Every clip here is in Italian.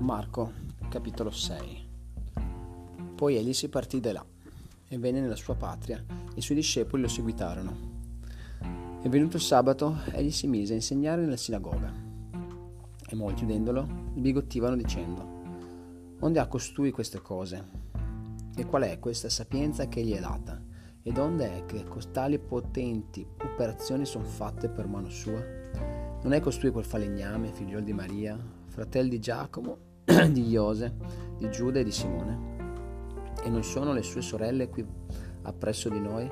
Marco, capitolo 6 Poi egli si partì da là e venne nella sua patria e i suoi discepoli lo seguitarono. E venuto il sabato, egli si mise a insegnare nella sinagoga. E molti, udendolo, bigottivano dicendo, Onde ha costui queste cose? E qual è questa sapienza che gli è data? Ed onde è che costali potenti operazioni sono fatte per mano sua? Non è costui quel falegname, figliol di Maria, fratello di Giacomo di Iose, di Giuda e di Simone? E non sono le sue sorelle qui appresso di noi?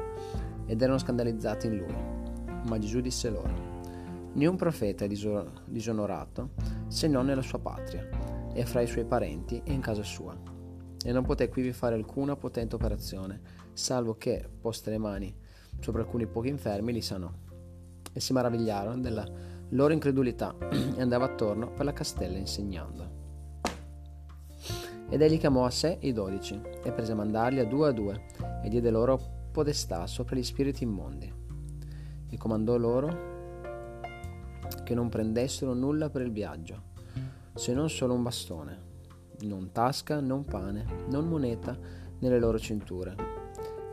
Ed erano scandalizzate in lui. Ma Gesù disse loro, né un profeta è disonorato se non nella sua patria, e fra i suoi parenti e in casa sua. E non poté quivi fare alcuna potente operazione, salvo che, poste le mani sopra alcuni pochi infermi, li sanò. E si maravigliarono della loro incredulità e andava attorno per la castella insegnando. Ed egli chiamò a sé i dodici e prese a mandarli a due a due e diede loro podestà sopra gli spiriti immondi. E comandò loro che non prendessero nulla per il viaggio, se non solo un bastone, non tasca, non pane, non moneta nelle loro cinture,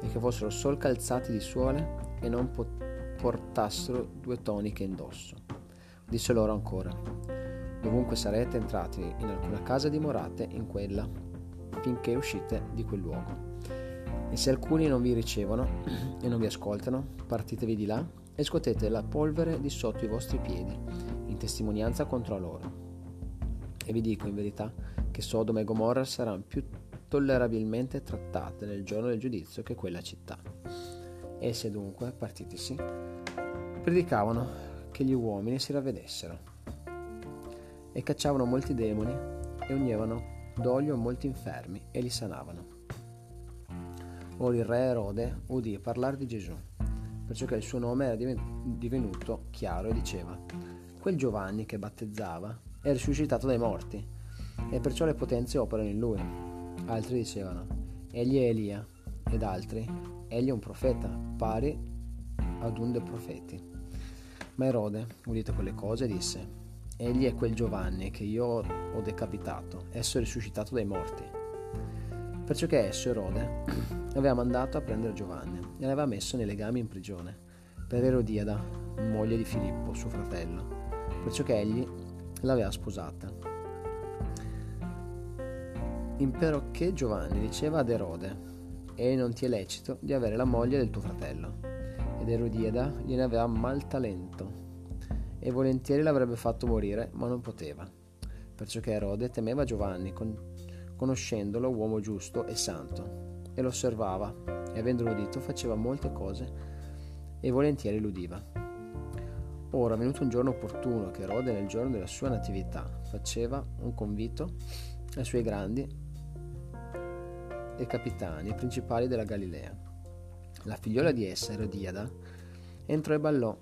e che fossero sol calzati di suole e non portassero due toniche indosso. Disse loro ancora, Dovunque sarete entrati in alcuna casa dimorate in quella finché uscite di quel luogo. E se alcuni non vi ricevono e non vi ascoltano, partitevi di là e scuotete la polvere di sotto i vostri piedi, in testimonianza contro loro. E vi dico in verità che Sodoma e Gomorra saranno più tollerabilmente trattate nel giorno del giudizio che quella città. Esse dunque, partitisi, predicavano che gli uomini si ravvedessero e cacciavano molti demoni e univano d'olio molti infermi e li sanavano. Ora il re Erode udì parlare di Gesù, perciò che il suo nome era divenuto chiaro e diceva, quel Giovanni che battezzava è risuscitato dai morti, e perciò le potenze operano in lui. Altri dicevano, egli è Elia, ed altri, egli è un profeta, pari ad un dei profeti. Ma Erode, udite quelle cose, disse, Egli è quel Giovanni che io ho decapitato, esso è risuscitato dai morti. Perciò che esso, Erode, aveva mandato a prendere Giovanni e l'aveva messo nei legami in prigione, per Erodiada, moglie di Filippo, suo fratello, perciò che egli l'aveva sposata. Impero che Giovanni diceva ad Erode, e non ti è lecito di avere la moglie del tuo fratello. Ed Erodiada gliene aveva mal talento e volentieri l'avrebbe fatto morire, ma non poteva, perciò che Erode temeva Giovanni, con, conoscendolo uomo giusto e santo, e lo osservava, e avendolo udito faceva molte cose, e volentieri l'udiva. Ora, venuto un giorno opportuno, che Erode nel giorno della sua natività faceva un convito ai suoi grandi e capitani principali della Galilea. La figliola di essa, Erodiada, entrò e ballò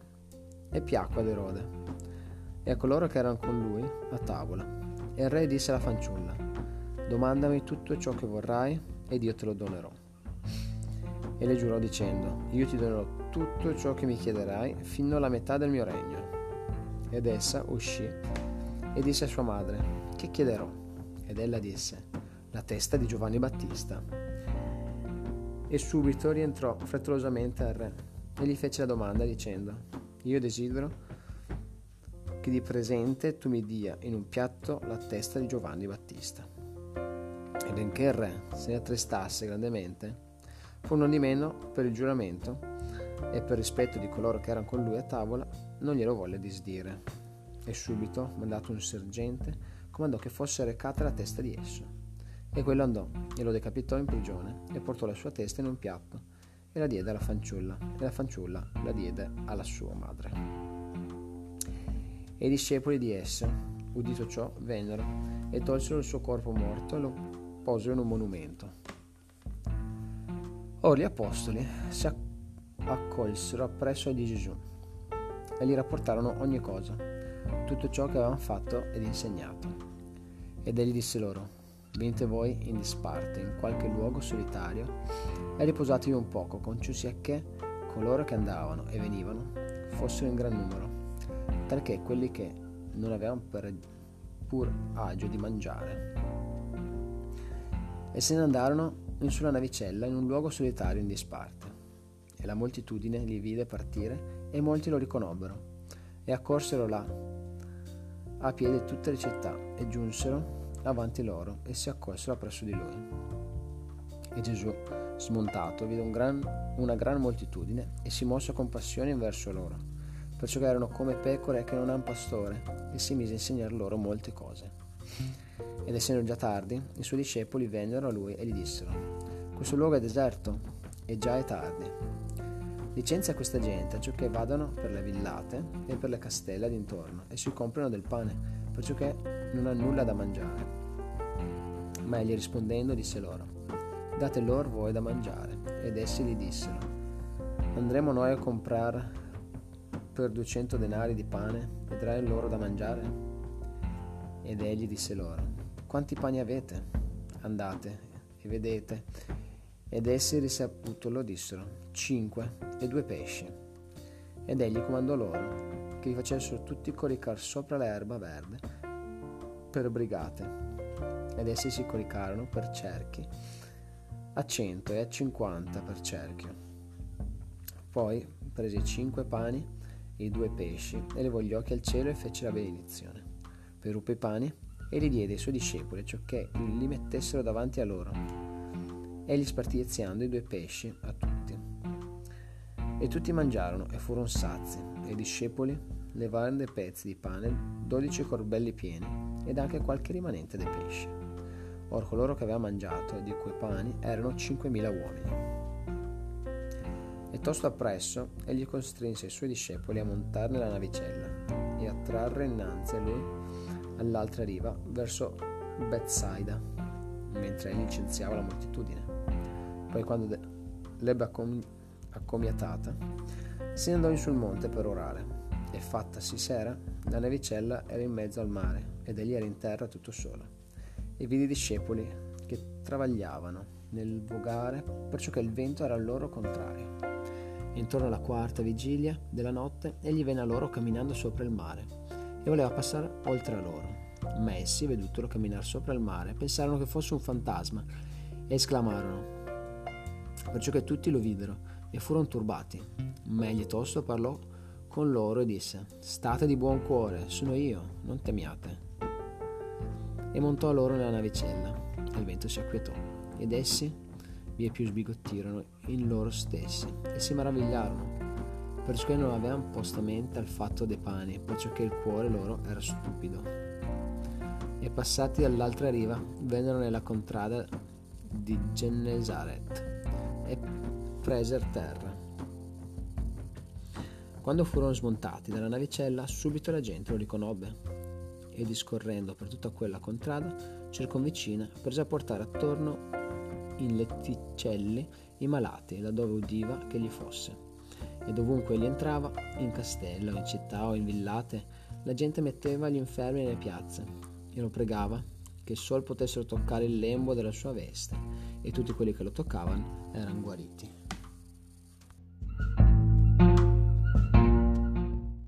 e piacque ad Erode e a coloro che erano con lui a tavola. E il re disse alla fanciulla, domandami tutto ciò che vorrai ed io te lo donerò. E le giurò dicendo, io ti donerò tutto ciò che mi chiederai fino alla metà del mio regno. Ed essa uscì e disse a sua madre, che chiederò? Ed ella disse, la testa di Giovanni Battista. E subito rientrò frettolosamente al re e gli fece la domanda dicendo, io desidero che di presente tu mi dia in un piatto la testa di Giovanni Battista. E benché il re se ne attrestasse grandemente, fu non di meno per il giuramento e per rispetto di coloro che erano con lui a tavola, non glielo volle disdire. E subito, mandato un sergente, comandò che fosse recata la testa di esso. E quello andò e lo decapitò in prigione e portò la sua testa in un piatto e la diede alla fanciulla, e la fanciulla la diede alla sua madre. E i discepoli di essa, udito ciò, vennero e tolsero il suo corpo morto e lo posero in un monumento. Ora gli apostoli si accolsero appresso di Gesù e gli rapportarono ogni cosa, tutto ciò che avevano fatto ed insegnato. Ed egli disse loro, Venite voi in disparte in qualche luogo solitario e riposatevi un poco, conciusi a che coloro che andavano e venivano fossero in gran numero, talché quelli che non avevano per pur agio di mangiare. E se ne andarono in sulla navicella in un luogo solitario in disparte. E la moltitudine li vide partire e molti lo riconobbero e accorsero là a piedi tutte le città e giunsero avanti loro e si accolsero appresso di lui. E Gesù, smontato, vide un gran, una gran moltitudine e si mosse a compassione verso loro, perciò che erano come pecore che non hanno pastore, e si mise a insegnar loro molte cose. Ed essendo già tardi, i suoi discepoli vennero a lui e gli dissero, questo luogo è deserto e già è tardi. Licenzia questa gente che vadano per le villate e per le castelle d'intorno e si comprano del pane perciò che non ha nulla da mangiare. Ma egli rispondendo disse loro, date loro voi da mangiare. Ed essi gli dissero, andremo noi a comprare per duecento denari di pane e darai loro da mangiare? Ed egli disse loro, quanti pani avete? Andate e vedete. Ed essi risaputo lo dissero, cinque e due pesci. Ed egli comandò loro che li facessero tutti coricar sopra l'erba verde per brigate, ed essi si coricarono per cerchi, a cento e a cinquanta per cerchio. Poi prese cinque pani e i due pesci e levò gli occhi al cielo e fece la benedizione. Poi ruppe i pani e li diede ai suoi discepoli, ciocché li mettessero davanti a loro. Egli spartì eziando i due pesci a tutti. E tutti mangiarono e furono sazi, e i discepoli levarono dei pezzi di pane, dodici corbelli pieni, ed anche qualche rimanente dei pesci. Or coloro che aveva mangiato di quei pani erano cinquemila uomini. E tosto appresso egli costrinse i suoi discepoli a montare nella navicella e a trarre innanzi a lui all'altra riva verso Bethsaida, mentre licenziava la moltitudine. Poi quando l'ebbe accom- accomiatata, se ne andò in sul monte per orare e fattasi sera, la navicella era in mezzo al mare ed egli era in terra tutto solo. E vidi i discepoli che travagliavano nel vogare perciò che il vento era al loro contrario. Intorno alla quarta vigilia della notte egli venne a loro camminando sopra il mare e voleva passare oltre a loro. Ma essi, vedutelo camminare sopra il mare, pensarono che fosse un fantasma e esclamarono, perciò che tutti lo videro e furono turbati. Ma egli tosto parlò con loro e disse, state di buon cuore, sono io, non temiate. E montò loro nella navicella, e il vento si acquietò, ed essi via più sbigottirono in loro stessi, e si maravigliarono, perché non avevano posta mente al fatto dei pani, perciò che il cuore loro era stupido. E passati dall'altra riva, vennero nella contrada di Gennesaret, e presero terra quando furono smontati dalla navicella, subito la gente lo riconobbe e discorrendo per tutta quella contrada, circonvicina, prese a portare attorno in letticelli i malati, laddove udiva che gli fosse. E dovunque egli entrava, in castello, in città o in villate, la gente metteva gli infermi nelle piazze e lo pregava che sol potessero toccare il lembo della sua veste, e tutti quelli che lo toccavano erano guariti.